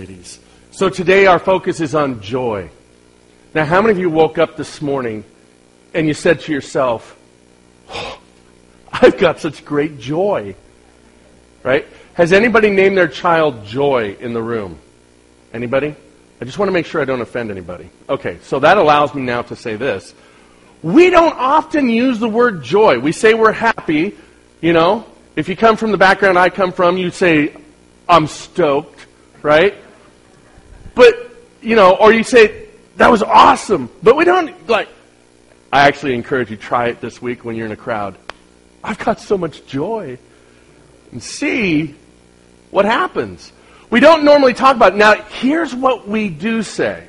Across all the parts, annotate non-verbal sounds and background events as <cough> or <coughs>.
ladies. So today our focus is on joy. Now, how many of you woke up this morning and you said to yourself, oh, I've got such great joy? Right? Has anybody named their child Joy in the room? Anybody? I just want to make sure I don't offend anybody. Okay, so that allows me now to say this. We don't often use the word joy. We say we're happy, you know. If you come from the background I come from, you say, I'm stoked, right? But, you know, or you say, that was awesome. But we don't, like, I actually encourage you, try it this week when you're in a crowd. I've got so much joy. And see what happens. We don't normally talk about it. Now, here's what we do say.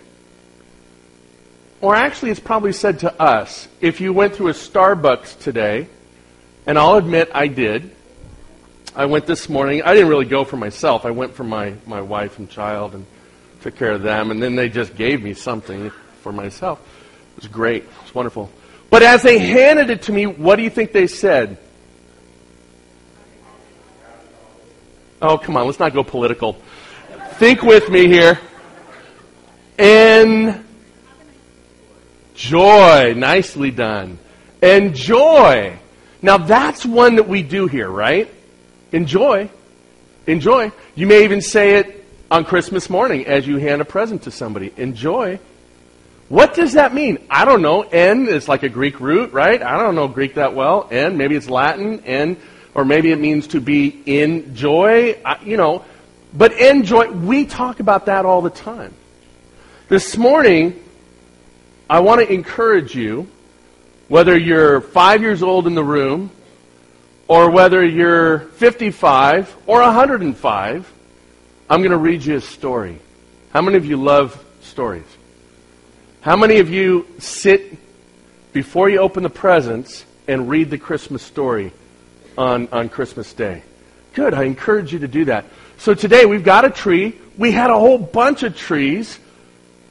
Or actually, it's probably said to us. If you went through a Starbucks today, and I'll admit I did. I went this morning. I didn't really go for myself. I went for my, my wife and child and took care of them. And then they just gave me something for myself. It was great. It was wonderful. But as they handed it to me, what do you think they said? Oh, come on, let's not go political. Think with me here. Enjoy. Nicely done. Enjoy. Now that's one that we do here, right? Enjoy. Enjoy. You may even say it on Christmas morning as you hand a present to somebody. Enjoy. What does that mean? I don't know. En is like a Greek root, right? I don't know Greek that well. En, maybe it's Latin. En or maybe it means to be in joy, you know. But enjoy, we talk about that all the time. This morning, I want to encourage you, whether you're five years old in the room, or whether you're 55 or 105, I'm going to read you a story. How many of you love stories? How many of you sit before you open the presents and read the Christmas story on, on Christmas Day. Good. I encourage you to do that. So today we've got a tree. We had a whole bunch of trees.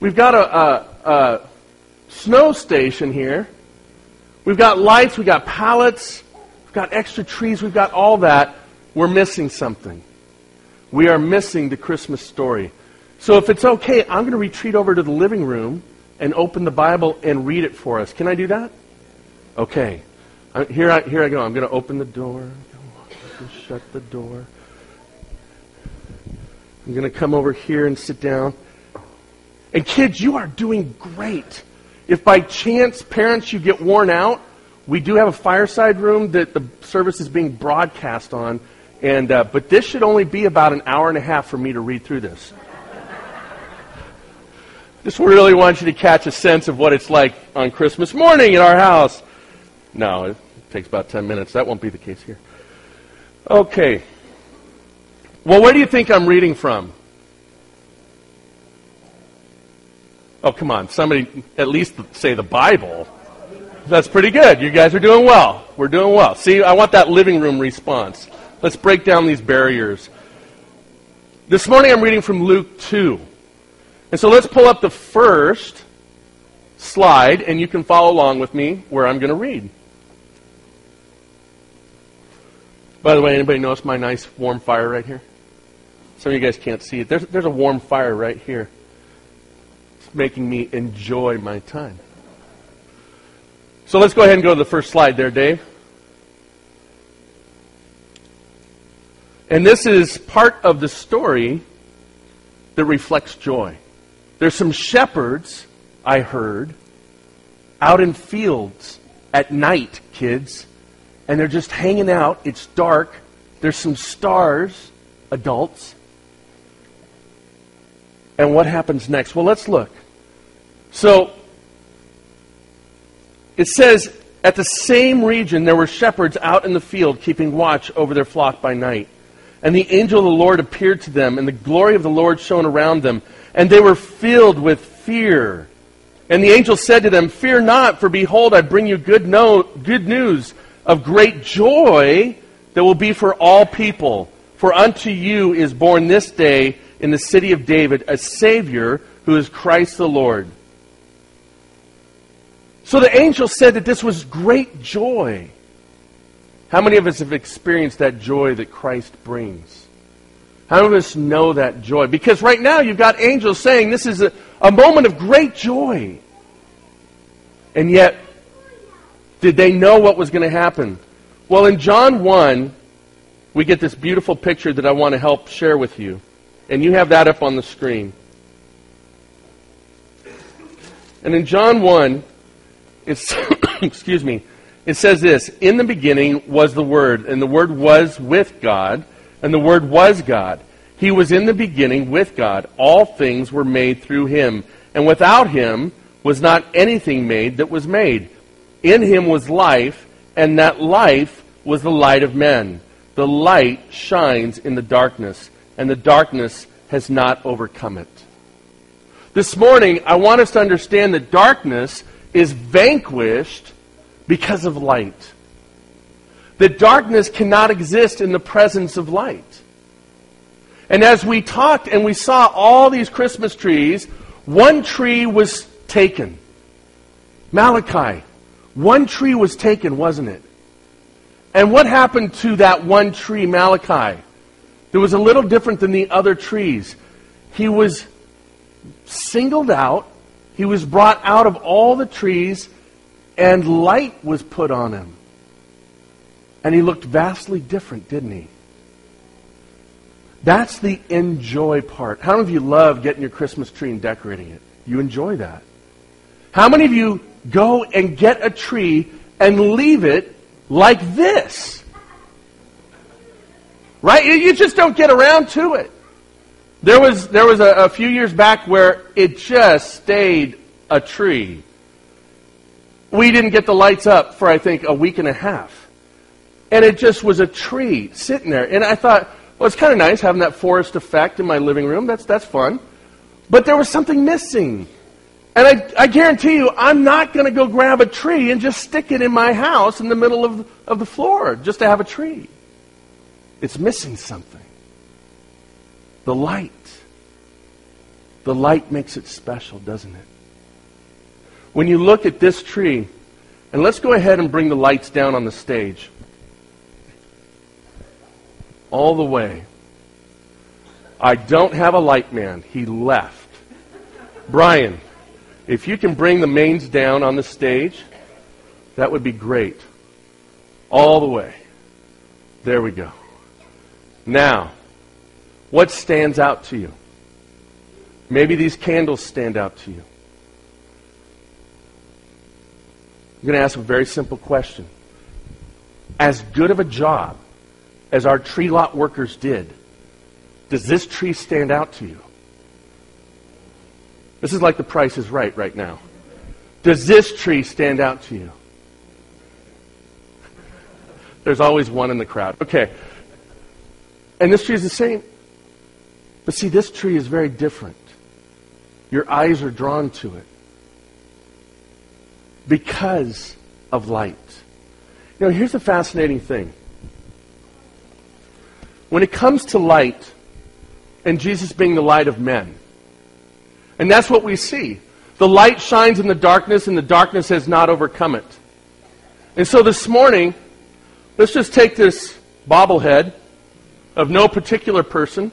We've got a, a, a snow station here. We've got lights. We've got pallets. We've got extra trees. We've got all that. We're missing something. We are missing the Christmas story. So if it's okay, I'm going to retreat over to the living room and open the Bible and read it for us. Can I do that? Okay. Uh, here I, here I go. I'm going to open the door. Shut the door. I'm going to come over here and sit down. And kids, you are doing great. If by chance, parents, you get worn out, we do have a fireside room that the service is being broadcast on. And, uh, but this should only be about an hour and a half for me to read through this. Just really want you to catch a sense of what it's like on Christmas morning in our house. No, it takes about 10 minutes. That won't be the case here. Okay. Well, where do you think I'm reading from? Oh, come on. Somebody at least say the Bible. That's pretty good. You guys are doing well. We're doing well. See, I want that living room response. Let's break down these barriers. This morning I'm reading from Luke 2. And so let's pull up the first slide, and you can follow along with me where I'm going to read. By the way, anybody notice my nice warm fire right here? Some of you guys can't see it. There's, there's a warm fire right here. It's making me enjoy my time. So let's go ahead and go to the first slide there, Dave. And this is part of the story that reflects joy. There's some shepherds, I heard, out in fields at night, kids and they're just hanging out. It's dark. There's some stars, adults. And what happens next? Well, let's look. So, it says, at the same region there were shepherds out in the field keeping watch over their flock by night. And the angel of the Lord appeared to them, and the glory of the Lord shone around them. And they were filled with fear. And the angel said to them, Fear not, for behold, I bring you good, no- good news of great joy that will be for all people. For unto you is born this day in the city of David a Savior who is Christ the Lord. So the angel said that this was great joy. How many of us have experienced that joy that Christ brings? How many of us know that joy? Because right now you've got angels saying this is a, a moment of great joy. And yet, did they know what was going to happen? Well, in John 1, we get this beautiful picture that I want to help share with you. And you have that up on the screen. And in John 1, it's, <coughs> excuse me, it says this In the beginning was the Word, and the Word was with God, and the Word was God. He was in the beginning with God. All things were made through him, and without him was not anything made that was made. In him was life, and that life was the light of men. The light shines in the darkness, and the darkness has not overcome it. This morning, I want us to understand that darkness is vanquished because of light. That darkness cannot exist in the presence of light. And as we talked and we saw all these Christmas trees, one tree was taken. Malachi. One tree was taken, wasn't it? And what happened to that one tree, Malachi? It was a little different than the other trees. He was singled out, he was brought out of all the trees, and light was put on him. And he looked vastly different, didn't he? That's the enjoy part. How many of you love getting your Christmas tree and decorating it? You enjoy that. How many of you go and get a tree and leave it like this? Right? You just don't get around to it. There was, there was a, a few years back where it just stayed a tree. We didn't get the lights up for, I think, a week and a half. And it just was a tree sitting there. And I thought, well, it's kind of nice having that forest effect in my living room. That's, that's fun. But there was something missing. And I, I guarantee you, I'm not going to go grab a tree and just stick it in my house in the middle of, of the floor just to have a tree. It's missing something. The light. The light makes it special, doesn't it? When you look at this tree, and let's go ahead and bring the lights down on the stage. All the way. I don't have a light man. He left. Brian, if you can bring the mains down on the stage, that would be great. All the way. There we go. Now, what stands out to you? Maybe these candles stand out to you. I'm going to ask a very simple question. As good of a job as our tree lot workers did, does this tree stand out to you? This is like the price is right right now. Does this tree stand out to you? There's always one in the crowd. Okay. And this tree is the same. But see, this tree is very different. Your eyes are drawn to it because of light. You know, here's the fascinating thing. When it comes to light, and Jesus being the light of men, and that's what we see. The light shines in the darkness, and the darkness has not overcome it. And so this morning, let's just take this bobblehead of no particular person.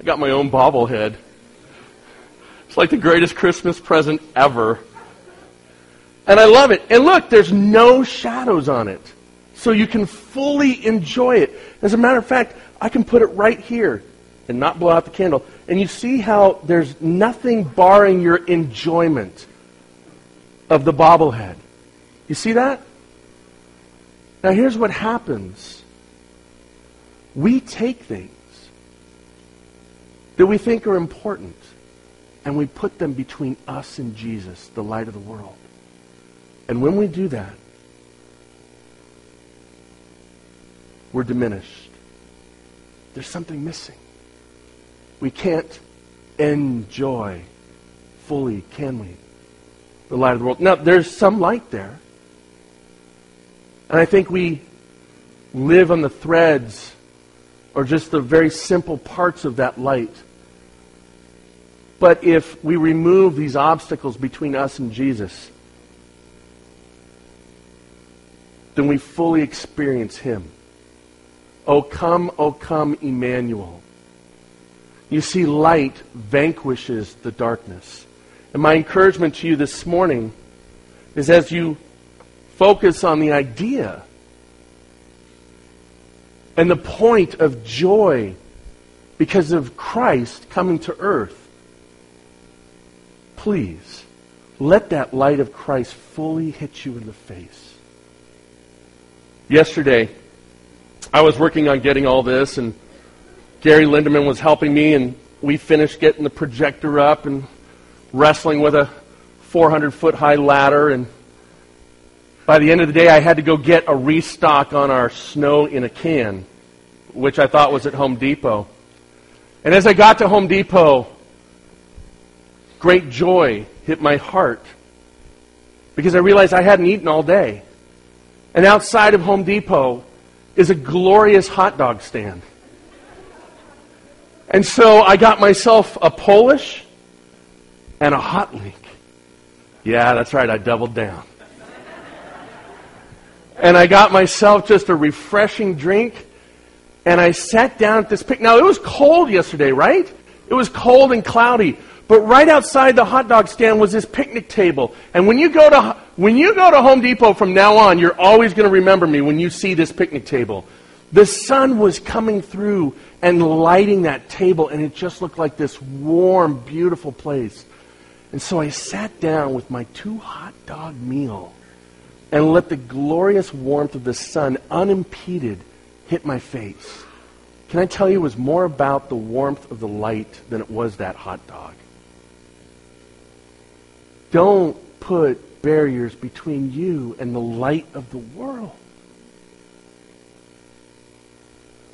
I got my own bobblehead. It's like the greatest Christmas present ever. And I love it. And look, there's no shadows on it. So you can fully enjoy it. As a matter of fact, I can put it right here and not blow out the candle. And you see how there's nothing barring your enjoyment of the bobblehead. You see that? Now, here's what happens we take things that we think are important and we put them between us and Jesus, the light of the world. And when we do that, we're diminished. There's something missing. We can't enjoy fully, can we? The light of the world. Now, there's some light there. And I think we live on the threads or just the very simple parts of that light. But if we remove these obstacles between us and Jesus, then we fully experience Him. O come, O come, Emmanuel. You see, light vanquishes the darkness. And my encouragement to you this morning is as you focus on the idea and the point of joy because of Christ coming to earth, please let that light of Christ fully hit you in the face. Yesterday, I was working on getting all this, and Gary Lindemann was helping me, and we finished getting the projector up and wrestling with a 400 foot high ladder. And by the end of the day, I had to go get a restock on our snow in a can, which I thought was at Home Depot. And as I got to Home Depot, great joy hit my heart because I realized I hadn't eaten all day. And outside of Home Depot is a glorious hot dog stand. And so I got myself a Polish and a hot link. Yeah, that's right, I doubled down. And I got myself just a refreshing drink, and I sat down at this picnic. Now, it was cold yesterday, right? It was cold and cloudy. But right outside the hot dog stand was this picnic table. And when you go to, when you go to Home Depot from now on, you're always going to remember me when you see this picnic table. The sun was coming through and lighting that table, and it just looked like this warm, beautiful place. And so I sat down with my two hot dog meal and let the glorious warmth of the sun unimpeded hit my face. Can I tell you, it was more about the warmth of the light than it was that hot dog. Don't put barriers between you and the light of the world.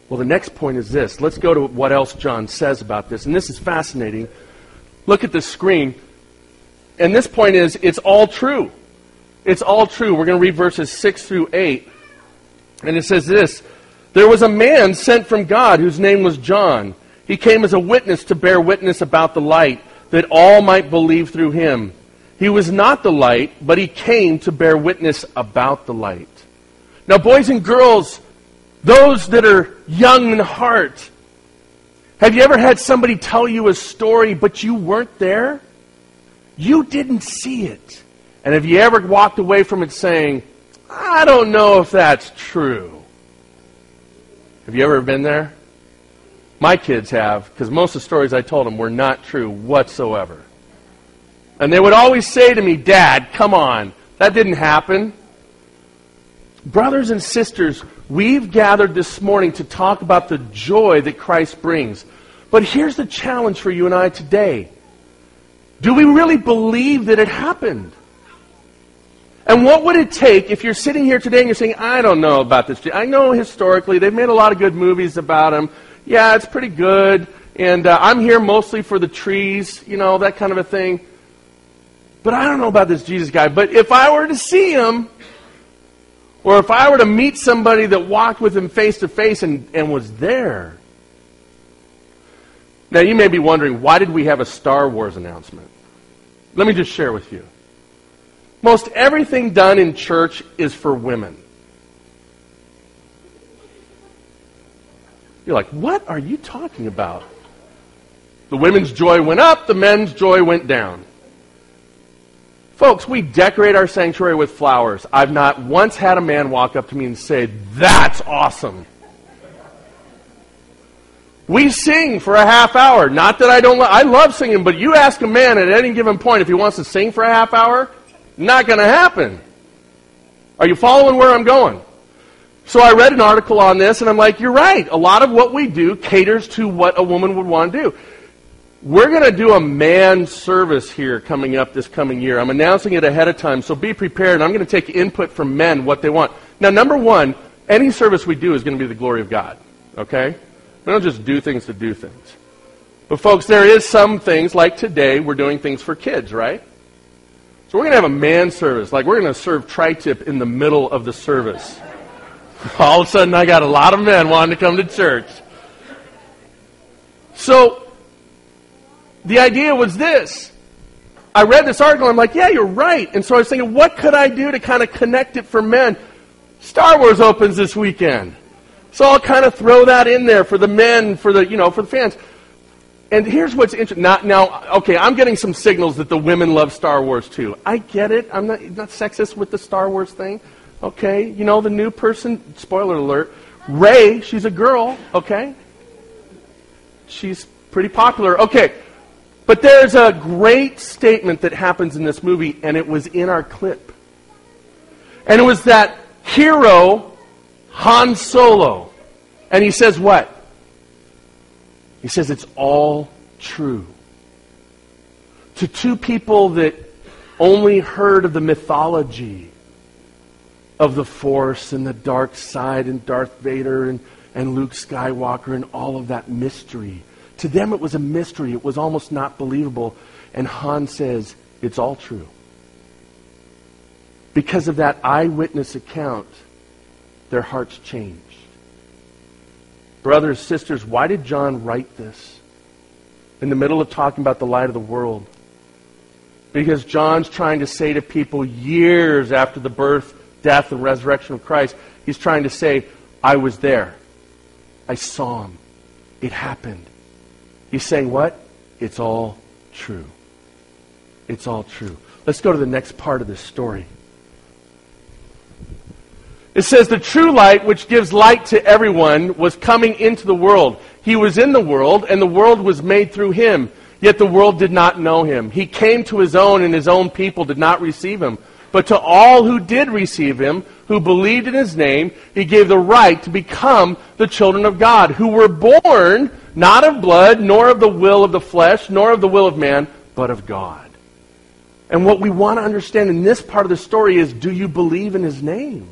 Well, the next point is this. Let's go to what else John says about this. And this is fascinating. Look at the screen. And this point is it's all true. It's all true. We're going to read verses 6 through 8. And it says this There was a man sent from God whose name was John. He came as a witness to bear witness about the light, that all might believe through him. He was not the light, but he came to bear witness about the light. Now, boys and girls, those that are young in heart, have you ever had somebody tell you a story, but you weren't there? You didn't see it. And have you ever walked away from it saying, I don't know if that's true? Have you ever been there? My kids have, because most of the stories I told them were not true whatsoever. And they would always say to me, Dad, come on, that didn't happen. Brothers and sisters, we've gathered this morning to talk about the joy that Christ brings. But here's the challenge for you and I today. Do we really believe that it happened? And what would it take if you're sitting here today and you're saying, I don't know about this? I know historically they've made a lot of good movies about him. Yeah, it's pretty good. And uh, I'm here mostly for the trees, you know, that kind of a thing. But I don't know about this Jesus guy. But if I were to see him, or if I were to meet somebody that walked with him face to face and, and was there. Now, you may be wondering, why did we have a Star Wars announcement? Let me just share with you. Most everything done in church is for women. You're like, what are you talking about? The women's joy went up, the men's joy went down. Folks, we decorate our sanctuary with flowers. I've not once had a man walk up to me and say, That's awesome. We sing for a half hour. Not that I don't lo- I love singing, but you ask a man at any given point if he wants to sing for a half hour, not going to happen. Are you following where I'm going? So I read an article on this and I'm like, you're right. A lot of what we do caters to what a woman would want to do. We're going to do a man service here coming up this coming year. I'm announcing it ahead of time, so be prepared. I'm going to take input from men, what they want. Now, number one, any service we do is going to be the glory of God. Okay? We don't just do things to do things. But, folks, there is some things, like today, we're doing things for kids, right? So we're going to have a man service. Like, we're going to serve tri tip in the middle of the service. All of a sudden, I got a lot of men wanting to come to church. So, the idea was this. I read this article, I'm like, yeah, you're right. And so I was thinking, what could I do to kind of connect it for men? Star Wars opens this weekend. So I'll kind of throw that in there for the men, for the, you know, for the fans. And here's what's interesting. Not, now, okay, I'm getting some signals that the women love Star Wars too. I get it. I'm not, not sexist with the Star Wars thing. Okay, you know, the new person, spoiler alert, Rey, she's a girl, okay? She's pretty popular. Okay, but there's a great statement that happens in this movie, and it was in our clip. And it was that hero, Han Solo. And he says what? He says it's all true. To two people that only heard of the mythology of the Force and the dark side and Darth Vader and, and Luke Skywalker and all of that mystery. To them, it was a mystery. It was almost not believable. And Han says, it's all true. Because of that eyewitness account, their hearts changed. Brothers, sisters, why did John write this? In the middle of talking about the light of the world. Because John's trying to say to people years after the birth, death, and resurrection of Christ, he's trying to say, I was there. I saw him. It happened. He's saying what? It's all true. It's all true. Let's go to the next part of this story. It says, The true light, which gives light to everyone, was coming into the world. He was in the world, and the world was made through him. Yet the world did not know him. He came to his own, and his own people did not receive him. But to all who did receive him, who believed in his name, he gave the right to become the children of God, who were born not of blood, nor of the will of the flesh, nor of the will of man, but of God. And what we want to understand in this part of the story is do you believe in his name?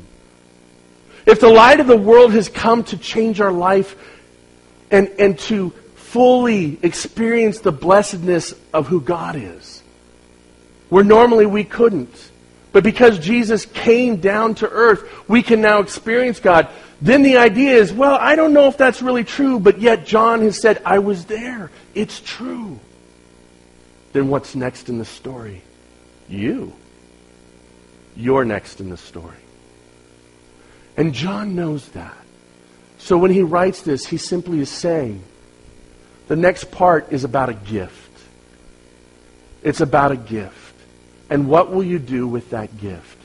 If the light of the world has come to change our life and, and to fully experience the blessedness of who God is, where normally we couldn't, but because Jesus came down to earth, we can now experience God. Then the idea is, well, I don't know if that's really true, but yet John has said, I was there. It's true. Then what's next in the story? You. You're next in the story. And John knows that. So when he writes this, he simply is saying, the next part is about a gift. It's about a gift. And what will you do with that gift?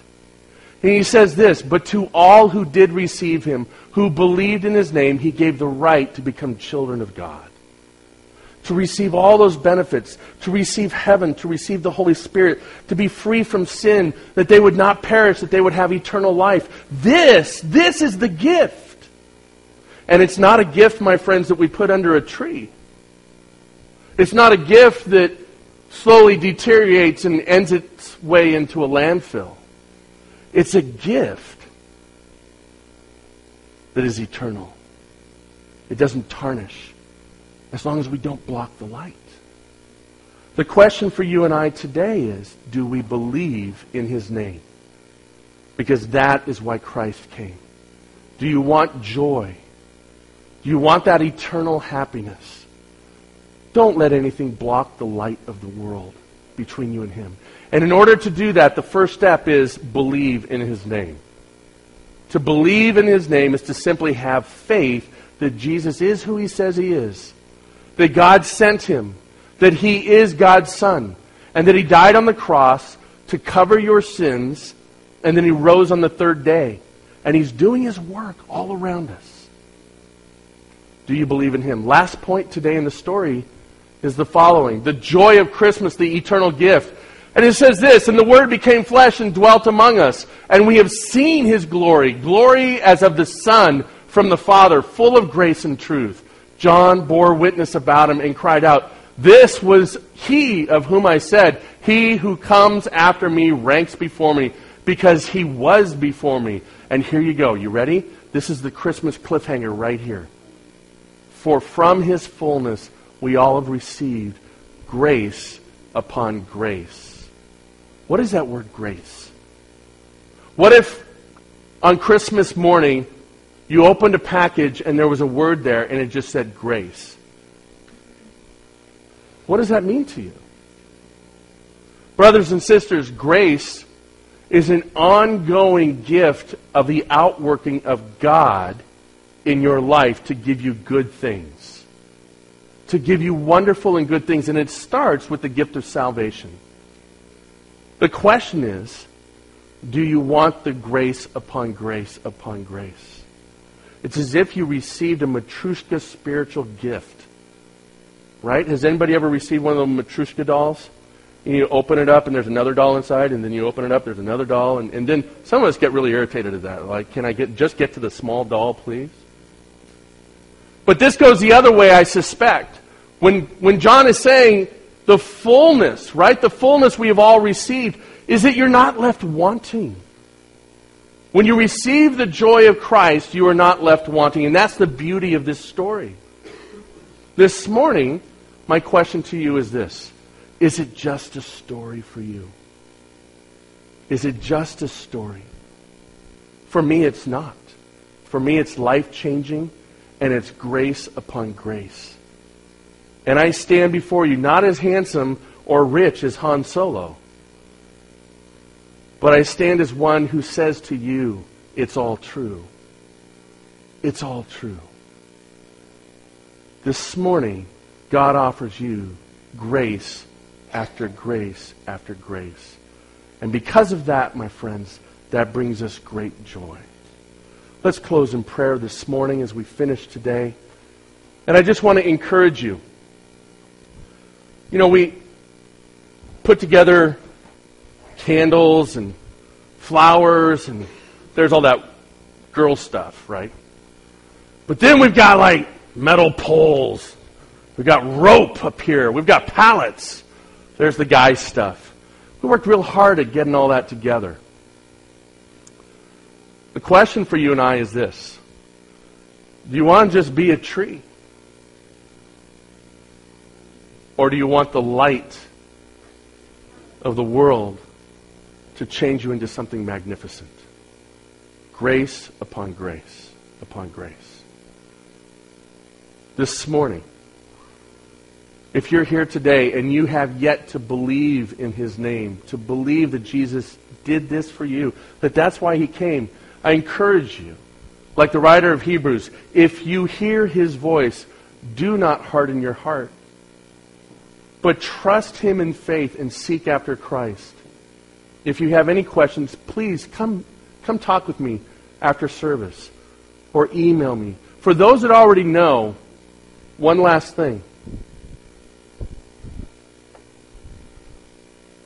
And he says this, but to all who did receive him, who believed in his name, he gave the right to become children of God. To receive all those benefits, to receive heaven, to receive the Holy Spirit, to be free from sin, that they would not perish, that they would have eternal life. This, this is the gift. And it's not a gift, my friends, that we put under a tree. It's not a gift that slowly deteriorates and ends its way into a landfill. It's a gift that is eternal. It doesn't tarnish as long as we don't block the light. The question for you and I today is do we believe in his name? Because that is why Christ came. Do you want joy? Do you want that eternal happiness? Don't let anything block the light of the world between you and Him. And in order to do that, the first step is believe in His name. To believe in His name is to simply have faith that Jesus is who He says He is, that God sent Him, that He is God's Son, and that He died on the cross to cover your sins, and then He rose on the third day. And He's doing His work all around us. Do you believe in Him? Last point today in the story is the following The joy of Christmas, the eternal gift. And it says this, and the Word became flesh and dwelt among us, and we have seen his glory, glory as of the Son from the Father, full of grace and truth. John bore witness about him and cried out, This was he of whom I said, He who comes after me ranks before me, because he was before me. And here you go. You ready? This is the Christmas cliffhanger right here. For from his fullness we all have received grace upon grace. What is that word grace? What if on Christmas morning you opened a package and there was a word there and it just said grace? What does that mean to you? Brothers and sisters, grace is an ongoing gift of the outworking of God in your life to give you good things, to give you wonderful and good things. And it starts with the gift of salvation. The question is do you want the grace upon grace upon grace? It's as if you received a Matryoshka spiritual gift. Right? Has anybody ever received one of those Matryoshka dolls? And you open it up and there's another doll inside, and then you open it up, there's another doll, and, and then some of us get really irritated at that. Like, can I get just get to the small doll, please? But this goes the other way, I suspect. When, when John is saying the fullness, right? The fullness we have all received, is that you're not left wanting. When you receive the joy of Christ, you are not left wanting. And that's the beauty of this story. This morning, my question to you is this Is it just a story for you? Is it just a story? For me, it's not. For me, it's life changing and it's grace upon grace. And I stand before you not as handsome or rich as Han Solo, but I stand as one who says to you, it's all true. It's all true. This morning, God offers you grace after grace after grace. And because of that, my friends, that brings us great joy. Let's close in prayer this morning as we finish today. And I just want to encourage you. You know, we put together candles and flowers and there's all that girl stuff, right? But then we've got like metal poles. We've got rope up here. We've got pallets. There's the guy stuff. We worked real hard at getting all that together. The question for you and I is this Do you want to just be a tree? Or do you want the light of the world to change you into something magnificent? Grace upon grace upon grace. This morning, if you're here today and you have yet to believe in his name, to believe that Jesus did this for you, that that's why he came, I encourage you, like the writer of Hebrews, if you hear his voice, do not harden your heart, but trust him in faith and seek after Christ. If you have any questions, please come, come talk with me after service or email me. For those that already know, one last thing.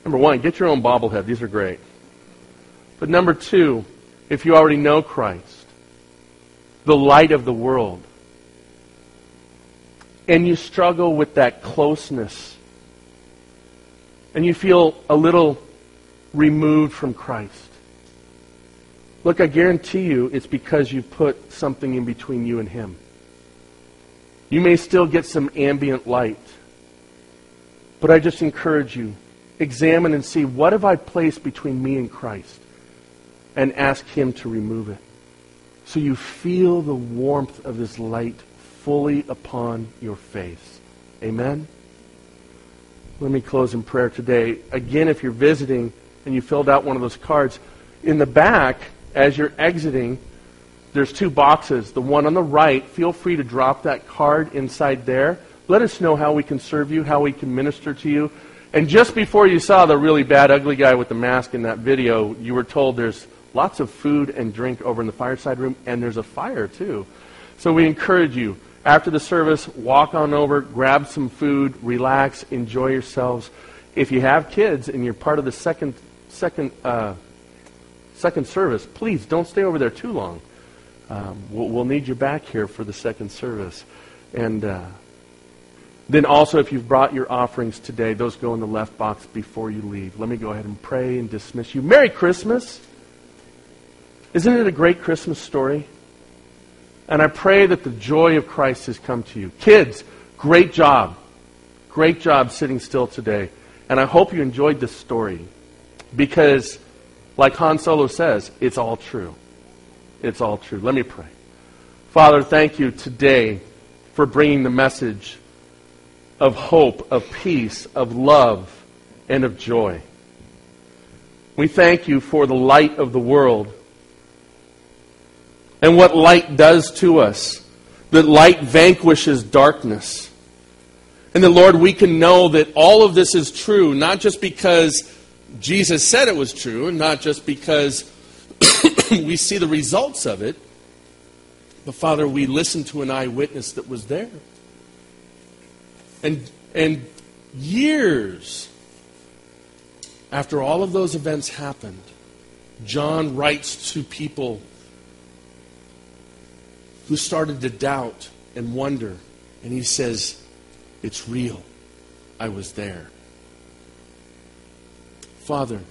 Number one, get your own bobblehead. These are great. But number two, if you already know Christ, the light of the world, and you struggle with that closeness, and you feel a little removed from Christ, look, I guarantee you it's because you put something in between you and Him. You may still get some ambient light, but I just encourage you examine and see what have I placed between me and Christ? and ask Him to remove it. So you feel the warmth of this light fully upon your face. Amen? Let me close in prayer today. Again, if you're visiting and you filled out one of those cards, in the back, as you're exiting, there's two boxes. The one on the right, feel free to drop that card inside there. Let us know how we can serve you, how we can minister to you. And just before you saw the really bad, ugly guy with the mask in that video, you were told there's lots of food and drink over in the fireside room, and there's a fire too. So we encourage you, after the service, walk on over, grab some food, relax, enjoy yourselves. If you have kids and you're part of the second, second, uh, second service, please don't stay over there too long. Um, we'll, we'll, need you back here for the second service. And uh, then also, if you've brought your offerings today, those go in the left box before you leave. Let me go ahead and pray and dismiss you. Merry Christmas! Isn't it a great Christmas story? And I pray that the joy of Christ has come to you. Kids, great job. Great job sitting still today. And I hope you enjoyed this story because, like Han Solo says, it's all true. It's all true. Let me pray. Father, thank you today for bringing the message of hope, of peace, of love, and of joy. We thank you for the light of the world and what light does to us. That light vanquishes darkness. And that, Lord, we can know that all of this is true, not just because Jesus said it was true, and not just because <coughs> we see the results of it, but Father, we listened to an eyewitness that was there. And, and years after all of those events happened, John writes to people who started to doubt and wonder, and he says, It's real. I was there. Father,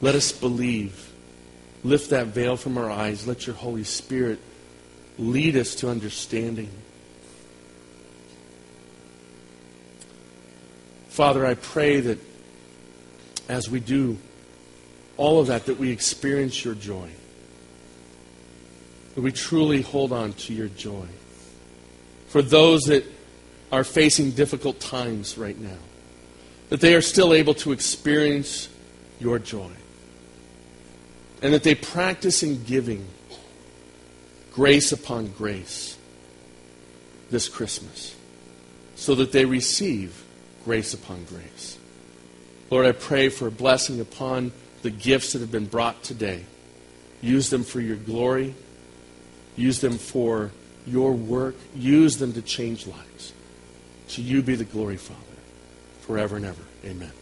let us believe. Lift that veil from our eyes. Let your Holy Spirit lead us to understanding. Father, I pray that as we do all of that, that we experience your joy. That we truly hold on to your joy. For those that are facing difficult times right now, that they are still able to experience your joy. And that they practice in giving grace upon grace this Christmas so that they receive grace upon grace. Lord, I pray for a blessing upon the gifts that have been brought today. Use them for your glory. Use them for your work. Use them to change lives. To you be the glory, Father, forever and ever. Amen.